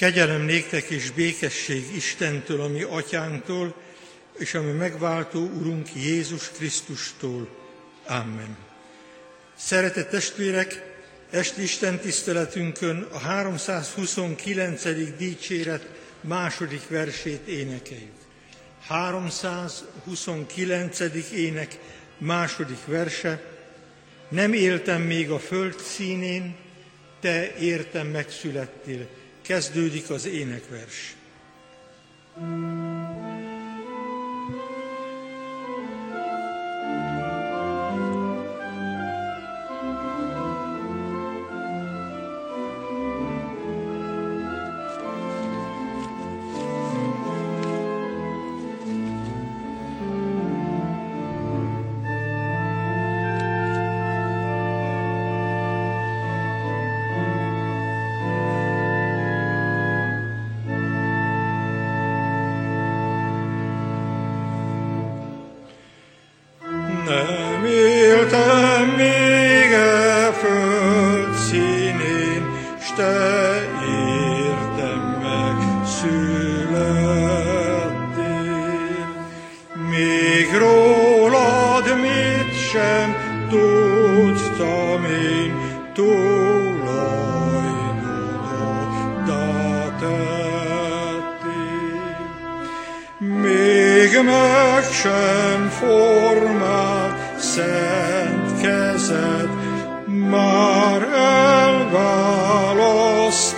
Kegyelem néktek és békesség Istentől, ami atyánktól, és ami megváltó Urunk Jézus Krisztustól. Amen. Szeretett testvérek, esti Isten tiszteletünkön a 329. dicséret második versét énekeljük. 329. ének második verse. Nem éltem még a föld színén, te értem megszülettél. Kezdődik az énekvers. thank you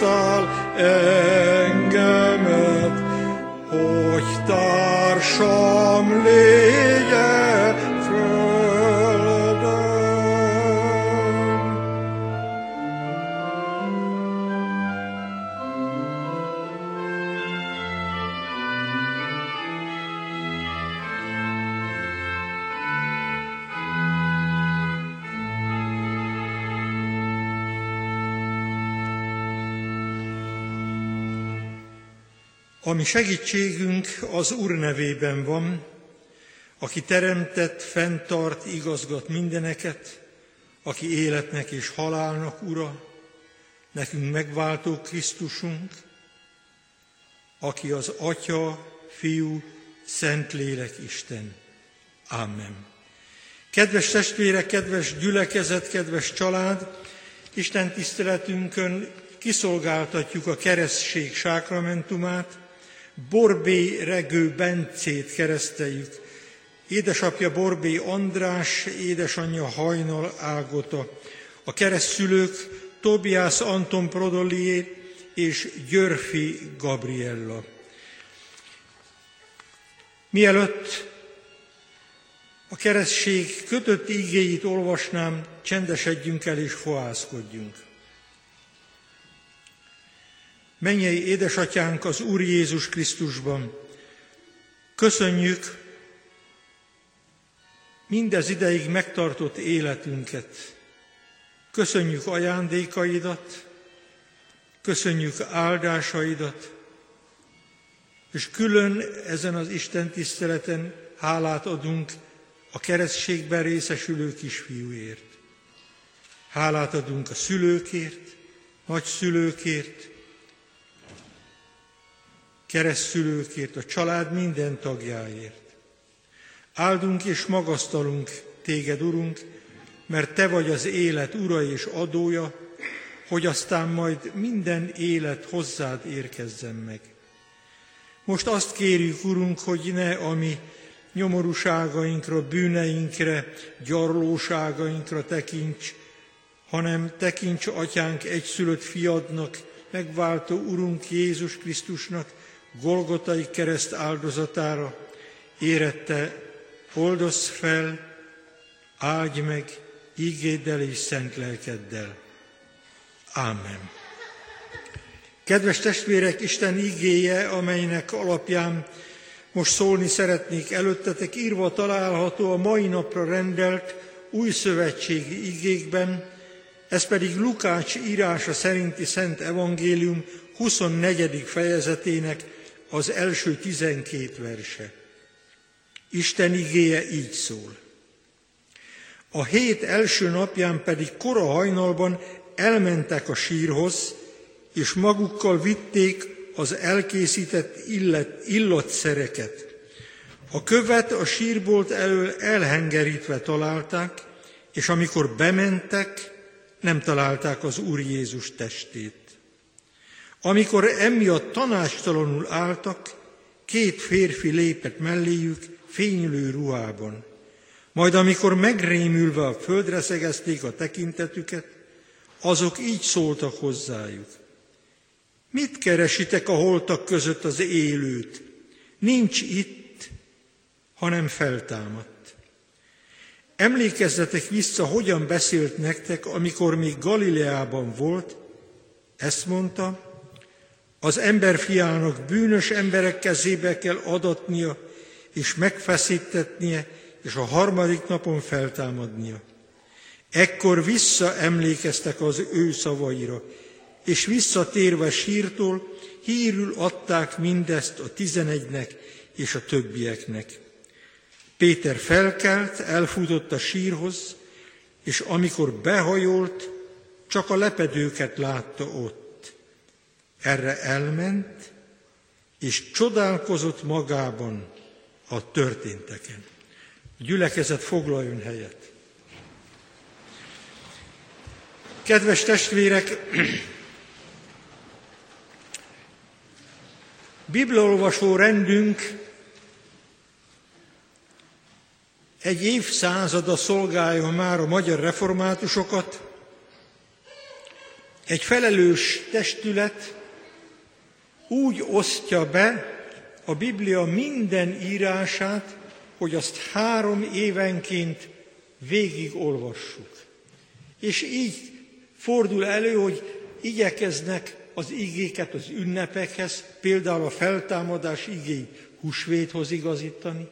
hoztál engemet, hogy társam Ami segítségünk az Úr nevében van, aki teremtett, fenntart, igazgat mindeneket, aki életnek és halálnak ura, nekünk megváltó Krisztusunk, aki az Atya, Fiú, Szentlélek Isten. Amen. Kedves testvérek, kedves gyülekezet, kedves család, Isten tiszteletünkön kiszolgáltatjuk a keresztség sákramentumát, Borbé Regő Bencét kereszteljük. Édesapja Borbé András, édesanyja Hajnal Ágota. A keresztszülők Tobiász Anton Prodolié és Györfi Gabriella. Mielőtt a keresztség kötött igéit olvasnám, csendesedjünk el és fohászkodjunk. Mennyei édesatyánk az Úr Jézus Krisztusban, köszönjük mindez ideig megtartott életünket. Köszönjük ajándékaidat, köszönjük áldásaidat, és külön ezen az Isten tiszteleten hálát adunk a keresztségben részesülő kisfiúért. Hálát adunk a szülőkért, nagyszülőkért, keresztülőkért, a család minden tagjáért. Áldunk és magasztalunk téged, Urunk, mert Te vagy az élet ura és adója, hogy aztán majd minden élet hozzád érkezzen meg. Most azt kérjük, Urunk, hogy ne a mi nyomorúságainkra, bűneinkre, gyarlóságainkra tekints, hanem tekints, Atyánk, egyszülött fiadnak, megváltó Urunk Jézus Krisztusnak, Golgotai kereszt áldozatára, érette, oldozz fel, áldj meg ígéddel és szent lelkeddel. Ámen. Kedves testvérek, Isten ígéje, amelynek alapján most szólni szeretnék előttetek, írva található a mai napra rendelt új szövetségi igékben, ez pedig Lukács írása szerinti Szent Evangélium 24. fejezetének az első tizenkét verse. Isten igéje így szól. A hét első napján pedig kora hajnalban elmentek a sírhoz, és magukkal vitték az elkészített illet, illatszereket. A követ a sírbolt elől elhengerítve találták, és amikor bementek, nem találták az Úr Jézus testét. Amikor emiatt tanástalanul álltak, két férfi lépett melléjük fénylő ruhában. Majd amikor megrémülve a földre szegezték a tekintetüket, azok így szóltak hozzájuk. Mit keresitek a holtak között az élőt? Nincs itt, hanem feltámadt. Emlékezzetek vissza, hogyan beszélt nektek, amikor még Galileában volt, ezt mondta, az emberfiának bűnös emberek kezébe kell adatnia, és megfeszítetnie, és a harmadik napon feltámadnia. Ekkor visszaemlékeztek az ő szavaira, és visszatérve sírtól hírül adták mindezt a tizenegynek és a többieknek. Péter felkelt, elfutott a sírhoz, és amikor behajolt, csak a lepedőket látta ott. Erre elment, és csodálkozott magában a történteken. Gyülekezet foglaljon helyet. Kedves testvérek, Bibliolvasó rendünk egy évszázada szolgálja már a magyar reformátusokat, egy felelős testület úgy osztja be a Biblia minden írását, hogy azt három évenként végigolvassuk. És így fordul elő, hogy igyekeznek az igéket az ünnepekhez, például a feltámadás igény húsvéthoz igazítani,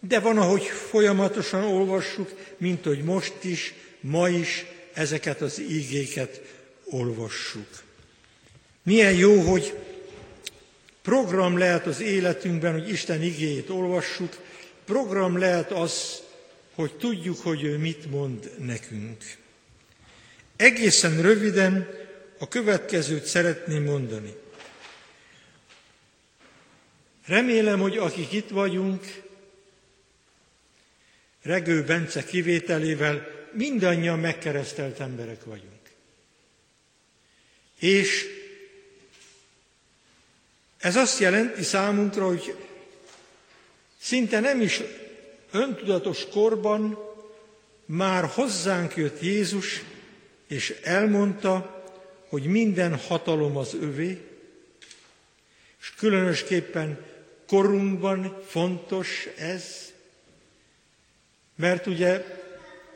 de van, ahogy folyamatosan olvassuk, mint hogy most is, ma is ezeket az igéket olvassuk. Milyen jó, hogy program lehet az életünkben, hogy Isten igéjét olvassuk, program lehet az, hogy tudjuk, hogy ő mit mond nekünk. Egészen röviden a következőt szeretném mondani. Remélem, hogy akik itt vagyunk, Regő Bence kivételével mindannyian megkeresztelt emberek vagyunk. És ez azt jelenti számunkra, hogy szinte nem is öntudatos korban már hozzánk jött Jézus, és elmondta, hogy minden hatalom az övé, és különösképpen korunkban fontos ez, mert ugye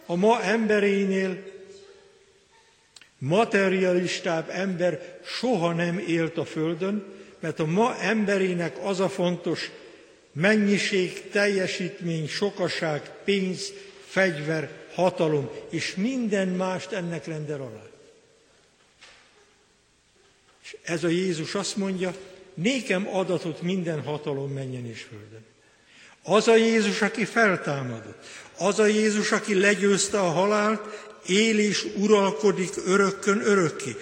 a ma emberénél materialistább ember soha nem élt a Földön, mert a ma emberének az a fontos mennyiség, teljesítmény, sokaság, pénz, fegyver, hatalom, és minden mást ennek rendel alá. És ez a Jézus azt mondja, nékem adatot minden hatalom menjen és földön. Az a Jézus, aki feltámadott, az a Jézus, aki legyőzte a halált, él és uralkodik örökkön örökké.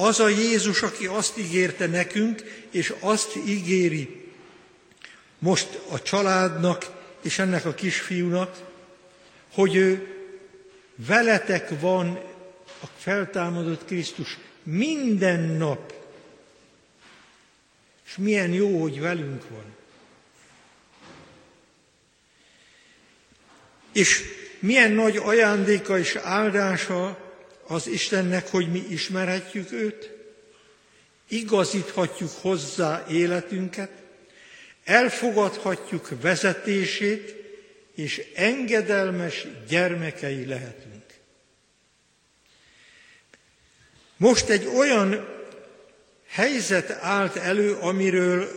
Az a Jézus, aki azt ígérte nekünk, és azt ígéri most a családnak és ennek a kisfiúnak, hogy ő veletek van a feltámadott Krisztus minden nap és milyen jó, hogy velünk van. És milyen nagy ajándéka és áldása az Istennek, hogy mi ismerhetjük őt, igazíthatjuk hozzá életünket, elfogadhatjuk vezetését, és engedelmes gyermekei lehetünk. Most egy olyan helyzet állt elő, amiről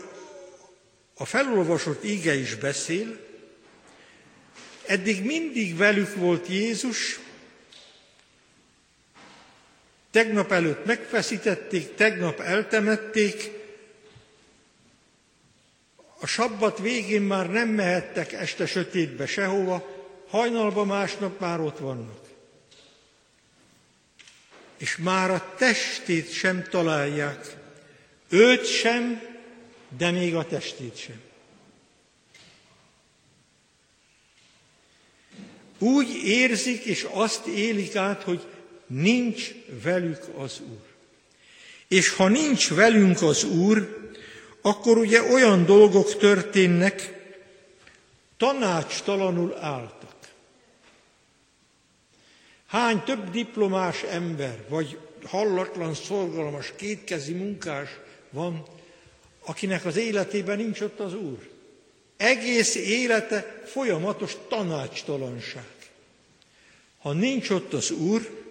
a felolvasott íge is beszél. Eddig mindig velük volt Jézus, tegnap előtt megfeszítették, tegnap eltemették, a sabbat végén már nem mehettek este sötétbe sehova, hajnalba másnap már ott vannak. És már a testét sem találják Őt sem, de még a testét sem. Úgy érzik és azt élik át, hogy nincs velük az Úr. És ha nincs velünk az Úr, akkor ugye olyan dolgok történnek, tanácstalanul álltak. Hány több diplomás ember, vagy hallatlan, szorgalmas, kétkezi munkás van, akinek az életében nincs ott az Úr. Egész élete folyamatos tanácstalanság. Ha nincs ott az Úr,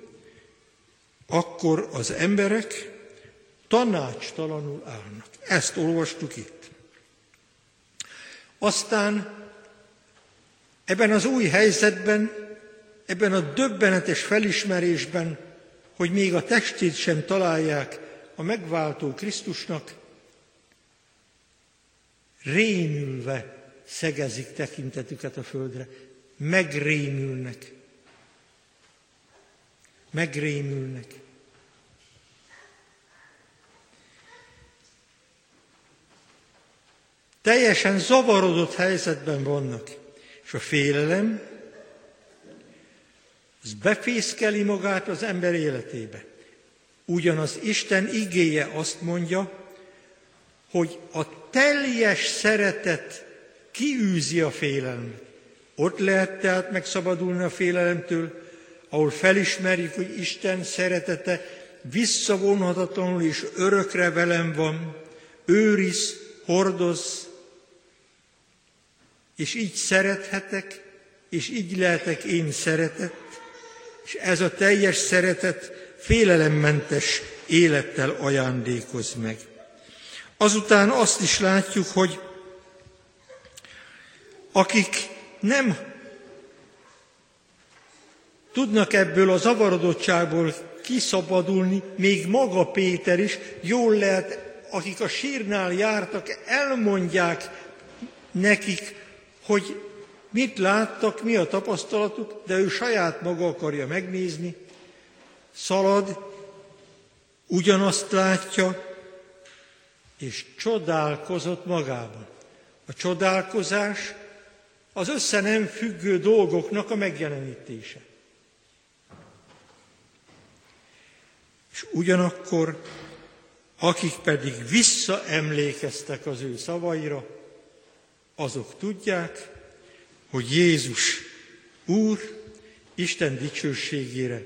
akkor az emberek tanácstalanul állnak. Ezt olvastuk itt. Aztán ebben az új helyzetben, ebben a döbbenetes felismerésben, hogy még a testét sem találják a megváltó Krisztusnak, rémülve szegezik tekintetüket a földre, megrémülnek. Megrémülnek. Teljesen zavarodott helyzetben vannak. És a félelem, az befészkeli magát az ember életébe. Ugyanaz Isten igéje azt mondja, hogy a teljes szeretet kiűzi a félelmet. Ott lehet tehát megszabadulni a félelemtől, ahol felismerjük, hogy Isten szeretete visszavonhatatlanul és örökre velem van, őriz, hordoz, és így szerethetek, és így lehetek én szeretett, és ez a teljes szeretet félelemmentes élettel ajándékoz meg. Azután azt is látjuk, hogy akik nem tudnak ebből a zavarodottságból kiszabadulni, még maga Péter is, jól lehet, akik a sírnál jártak, elmondják nekik, hogy mit láttak, mi a tapasztalatuk, de ő saját maga akarja megnézni, szalad, ugyanazt látja, és csodálkozott magában. A csodálkozás az össze nem függő dolgoknak a megjelenítése. És ugyanakkor, akik pedig visszaemlékeztek az ő szavaira, azok tudják, hogy Jézus Úr, Isten dicsőségére,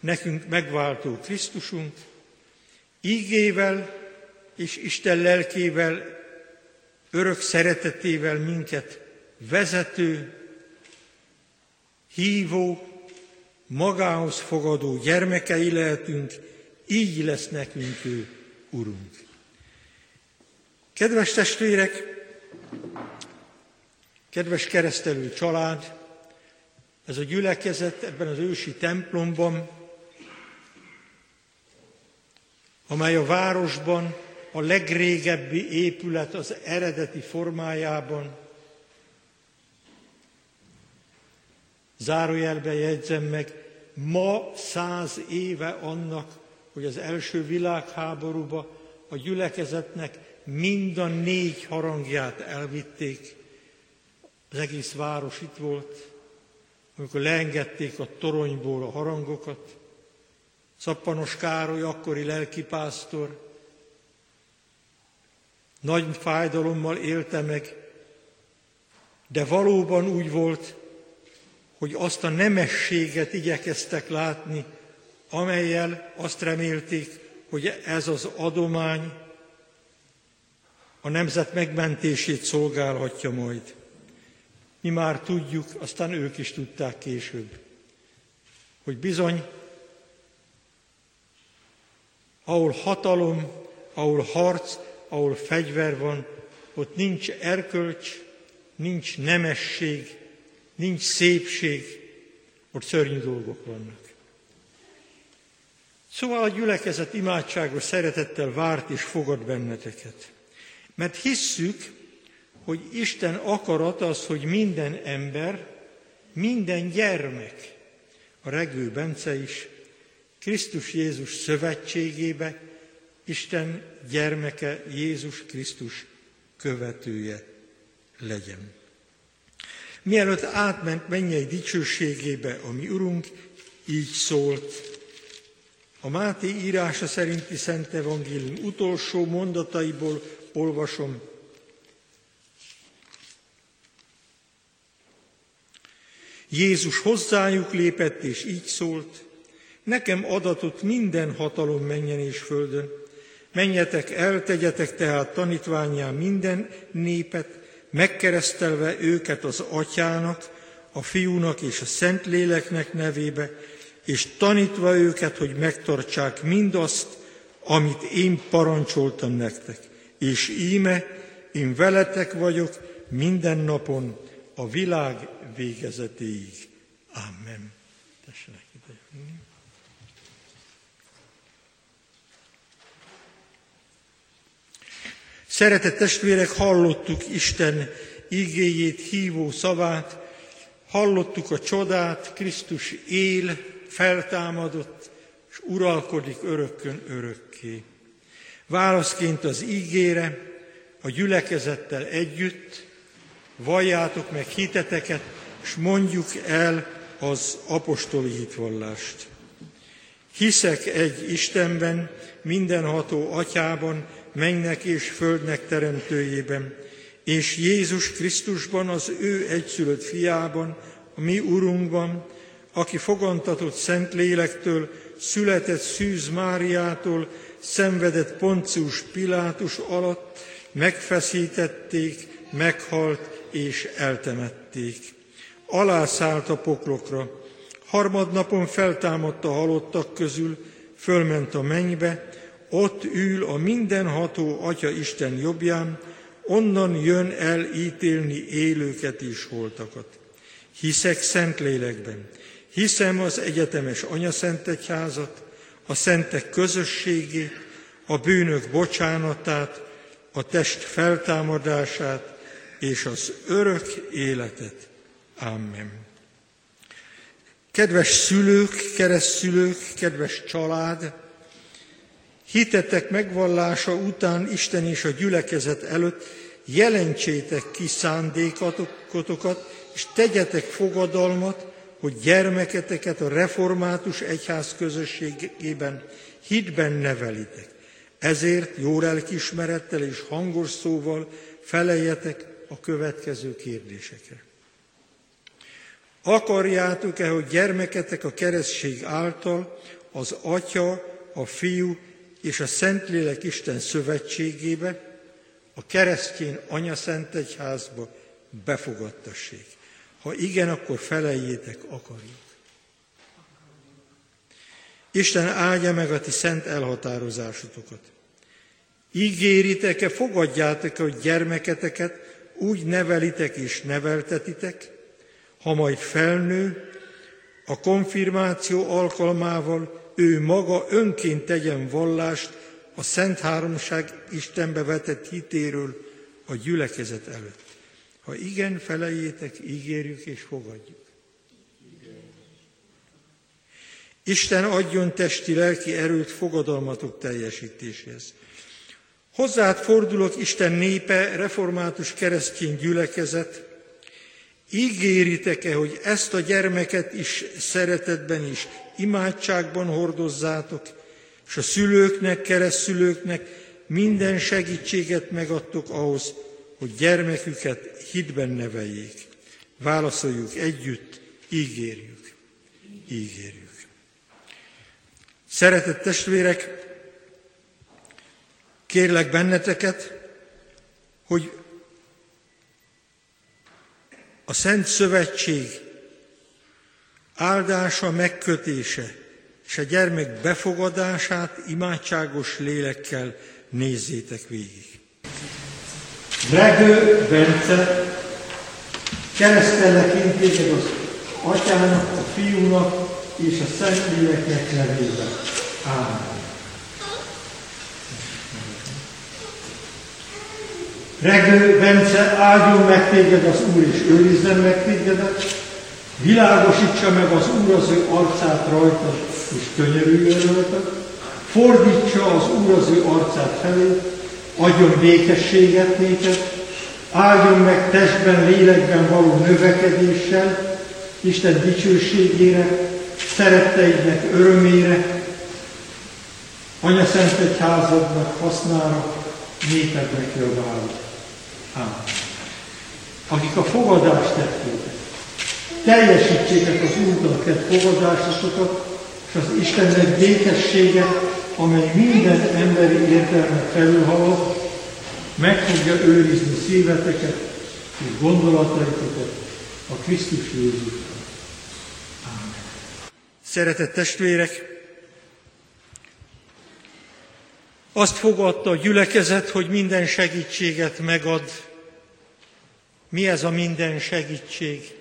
nekünk megváltó Krisztusunk, ígével és Isten lelkével, örök szeretetével minket vezető, hívó, magához fogadó gyermekei lehetünk, így lesz nekünk ő, Urunk. Kedves testvérek, kedves keresztelő család, ez a gyülekezet ebben az ősi templomban, amely a városban a legrégebbi épület az eredeti formájában. Zárójelbe jegyzem meg, ma száz éve annak, hogy az első világháborúba a gyülekezetnek mind a négy harangját elvitték. Az egész város itt volt, amikor leengedték a toronyból a harangokat. Szappanos Károly, akkori lelkipásztor, nagy fájdalommal élte meg, de valóban úgy volt, hogy azt a nemességet igyekeztek látni, amelyel azt remélték, hogy ez az adomány a nemzet megmentését szolgálhatja majd. Mi már tudjuk, aztán ők is tudták később, hogy bizony, ahol hatalom, ahol harc, ahol fegyver van, ott nincs erkölcs, nincs nemesség, nincs szépség, ott szörnyű dolgok vannak. Szóval a gyülekezet imádságos szeretettel várt és fogad benneteket. Mert hisszük, hogy Isten akarat az, hogy minden ember, minden gyermek, a regő Bence is, Krisztus Jézus szövetségébe, Isten gyermeke Jézus Krisztus követője legyen. Mielőtt átment mennyei dicsőségébe, a mi Urunk így szólt. A Máté írása szerinti Szent Evangélium utolsó mondataiból olvasom. Jézus hozzájuk lépett, és így szólt, nekem adatot minden hatalom menjen és földön. Menjetek el, tehát tanítványá minden népet, megkeresztelve őket az atyának, a fiúnak és a szent léleknek nevébe, és tanítva őket, hogy megtartsák mindazt, amit én parancsoltam nektek. És íme, én veletek vagyok minden napon a világ végezetéig. Amen. Tessenek ide jönni. Szeretett testvérek, hallottuk Isten igéjét, hívó szavát, hallottuk a csodát, Krisztus él, feltámadott, és uralkodik örökkön örökké. Válaszként az ígére, a gyülekezettel együtt, valljátok meg hiteteket, és mondjuk el az apostoli hitvallást. Hiszek egy Istenben, mindenható atyában, mennek és földnek teremtőjében, és Jézus Krisztusban, az ő egyszülött fiában, a mi Urunkban, aki fogantatott Szent Lélektől, született Szűz Máriától, szenvedett Poncius Pilátus alatt, megfeszítették, meghalt és eltemették. Alászállt a poklokra, harmadnapon feltámadt a halottak közül, fölment a mennybe, ott ül a mindenható Atya Isten jobbján, onnan jön el ítélni élőket és holtakat. Hiszek szent lélekben, hiszem az egyetemes anyaszentegyházat, a szentek közösségét, a bűnök bocsánatát, a test feltámadását és az örök életet. Amen. Kedves szülők, keresztszülők, kedves család, hitetek megvallása után Isten és a gyülekezet előtt jelentsétek ki szándékotokat, és tegyetek fogadalmat, hogy gyermeketeket a református egyház közösségében hitben nevelitek. Ezért jó lelkismerettel és hangos szóval feleljetek a következő kérdésekre. Akarjátok-e, hogy gyermeketek a keresztség által az Atya, a Fiú és a Szentlélek Isten szövetségébe, a keresztény anyaszentegyházba befogadtassék? Ha igen, akkor feleljétek, akarjuk. Isten áldja meg a ti szent elhatározásotokat. Ígéritek-e, fogadjátok-e, hogy gyermeketeket úgy nevelitek és neveltetitek, ha majd felnő, a konfirmáció alkalmával ő maga önként tegyen vallást a Szent Háromság Istenbe vetett hitéről a gyülekezet előtt. Ha igen, felejétek, ígérjük és fogadjuk. Isten adjon testi-lelki erőt fogadalmatok teljesítéséhez. Hozzád fordulok, Isten népe, református keresztény gyülekezet, ígéritek-e, hogy ezt a gyermeket is szeretetben is imádságban hordozzátok, és a szülőknek, keresztülőknek minden segítséget megadtok ahhoz, hogy gyermeküket hitben neveljék. Válaszoljuk együtt, ígérjük, ígérjük. Szeretett testvérek, kérlek benneteket, hogy a Szent Szövetség áldása, megkötése és a gyermek befogadását imádságos lélekkel nézzétek végig. Regő Bence, keresztellek én téged az Atyának, a Fiúnak és a Szentléleknek nevében. Ámen. Regő Bence, áldjon meg téged az Úr, és őrizzen meg tégedet, világosítsa meg az Úr az ő arcát rajta, és könyörüljön rajta, fordítsa az Úr az ő arcát felé, adjon békességet néked, áldjon meg testben, lélekben való növekedéssel, Isten dicsőségére, szeretteidnek örömére, Anya Szent Egyházadnak hasznára, népednek javára. Ámen. Akik a fogadást tették, teljesítsétek az Úrnak tett fogadásokat, és az Istennek békessége, amely minden emberi értelmet felülhalad, meg fogja őrizni szíveteket és gondolataitokat a Krisztus Jézusban. Ámen. Szeretett testvérek, azt fogadta a gyülekezet, hogy minden segítséget megad. Mi ez a minden segítség?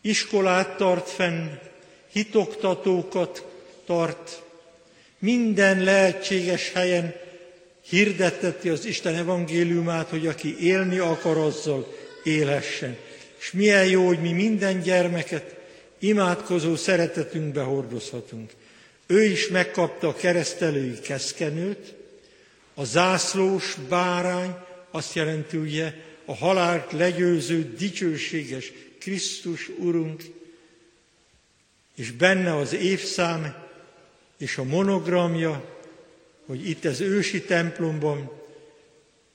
Iskolát tart fenn, hitoktatókat tart, minden lehetséges helyen hirdetteti az Isten evangéliumát, hogy aki élni akar, azzal élhessen. És milyen jó, hogy mi minden gyermeket imádkozó szeretetünkbe hordozhatunk. Ő is megkapta a keresztelői keszkenőt, a zászlós bárány, azt jelenti ugye a halált legyőző dicsőséges Krisztus Urunk, és benne az évszám és a monogramja, hogy itt az ősi templomban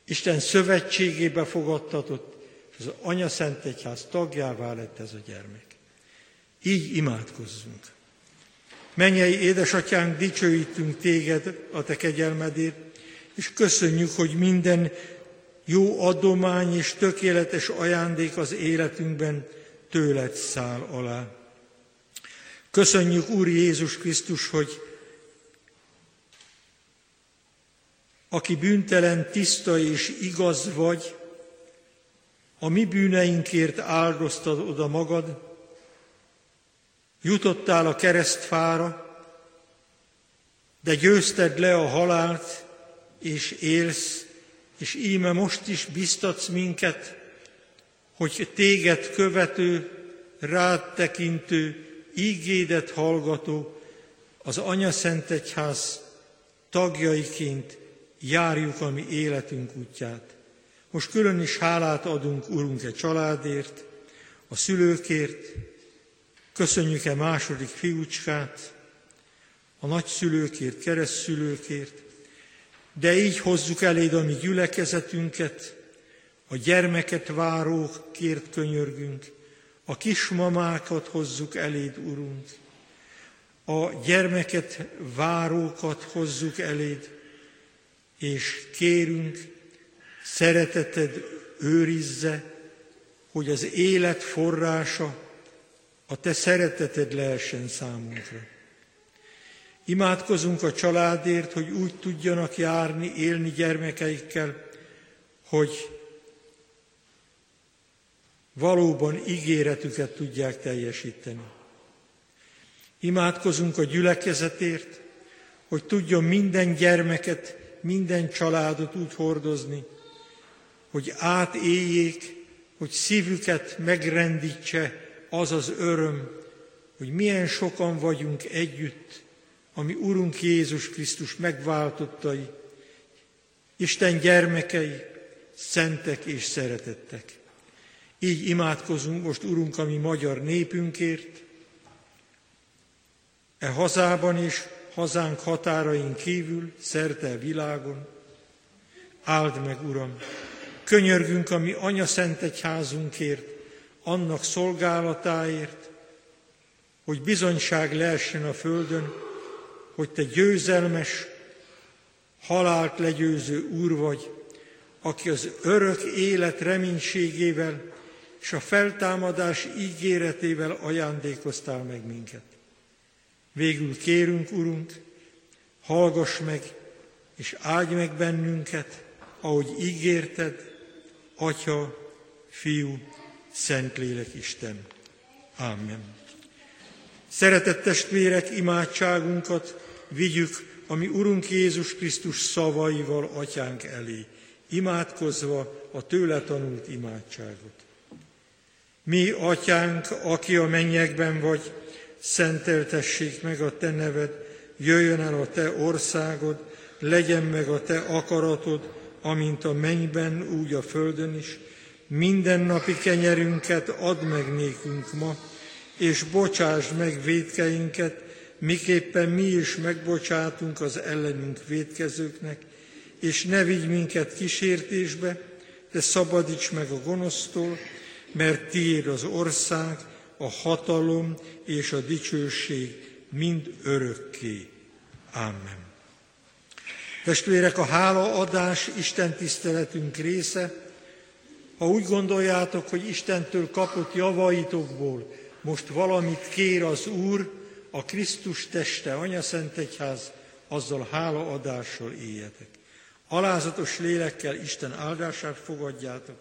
Isten szövetségébe fogadtatott, és az Anya Szent Egyház tagjává lett ez a gyermek. Így imádkozzunk. Mennyei édesatyánk, dicsőítünk téged a te kegyelmedért, és köszönjük, hogy minden jó adomány és tökéletes ajándék az életünkben tőled száll alá. Köszönjük, Úr Jézus Krisztus, hogy aki bűntelen, tiszta és igaz vagy, a mi bűneinkért áldoztad oda magad, Jutottál a keresztfára, de győzted le a halált, és élsz, és íme most is biztatsz minket, hogy téged követő, rád tekintő, ígédet hallgató, az Anya Szent Egyház tagjaiként járjuk a mi életünk útját. Most külön is hálát adunk, Urunk, egy családért, a szülőkért, Köszönjük-e második fiúcskát, a nagyszülőkért, keresztszülőkért, de így hozzuk eléd a mi gyülekezetünket, a gyermeket várókért könyörgünk, a kismamákat hozzuk eléd, Urunk, a gyermeket várókat hozzuk eléd, és kérünk, szereteted őrizze, hogy az élet forrása, a te szereteted lehessen számunkra. Imádkozunk a családért, hogy úgy tudjanak járni, élni gyermekeikkel, hogy valóban ígéretüket tudják teljesíteni. Imádkozunk a gyülekezetért, hogy tudjon minden gyermeket, minden családot úgy hordozni, hogy átéljék, hogy szívüket megrendítse az az öröm, hogy milyen sokan vagyunk együtt, ami Urunk Jézus Krisztus megváltottai, Isten gyermekei, szentek és szeretettek. Így imádkozunk most, Urunk, a mi magyar népünkért, e hazában és hazánk határain kívül, szerte a világon. Áld meg, Uram! Könyörgünk a mi Anya Szent Egyházunkért, annak szolgálatáért, hogy bizonyság lehessen a földön, hogy te győzelmes, halált legyőző Úr vagy, aki az örök élet reménységével és a feltámadás ígéretével ajándékoztál meg minket. Végül kérünk, Urunk, hallgass meg, és áldj meg bennünket, ahogy ígérted, Atya, Fiú Szentlélek Isten. Amen. Szeretett testvérek, imádságunkat vigyük a mi Urunk Jézus Krisztus szavaival atyánk elé, imádkozva a tőle tanult imádságot. Mi, atyánk, aki a mennyekben vagy, szenteltessék meg a te neved, jöjjön el a te országod, legyen meg a te akaratod, amint a mennyben, úgy a földön is. Mindennapi kenyerünket add meg nékünk ma, és bocsásd meg védkeinket, miképpen mi is megbocsátunk az ellenünk védkezőknek, és ne vigy minket kísértésbe, de szabadíts meg a gonosztól, mert tiéd az ország, a hatalom és a dicsőség mind örökké. Amen. Testvérek, a hálaadás Isten tiszteletünk része. Ha úgy gondoljátok, hogy Istentől kapott javaitokból most valamit kér az Úr, a Krisztus teste, Anya Szent Egyház, azzal hálaadással éljetek. Alázatos lélekkel Isten áldását fogadjátok.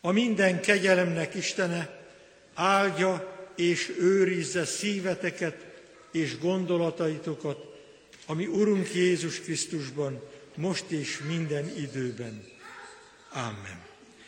A minden kegyelemnek Istene áldja és őrizze szíveteket és gondolataitokat, ami Urunk Jézus Krisztusban, most és minden időben. Amen.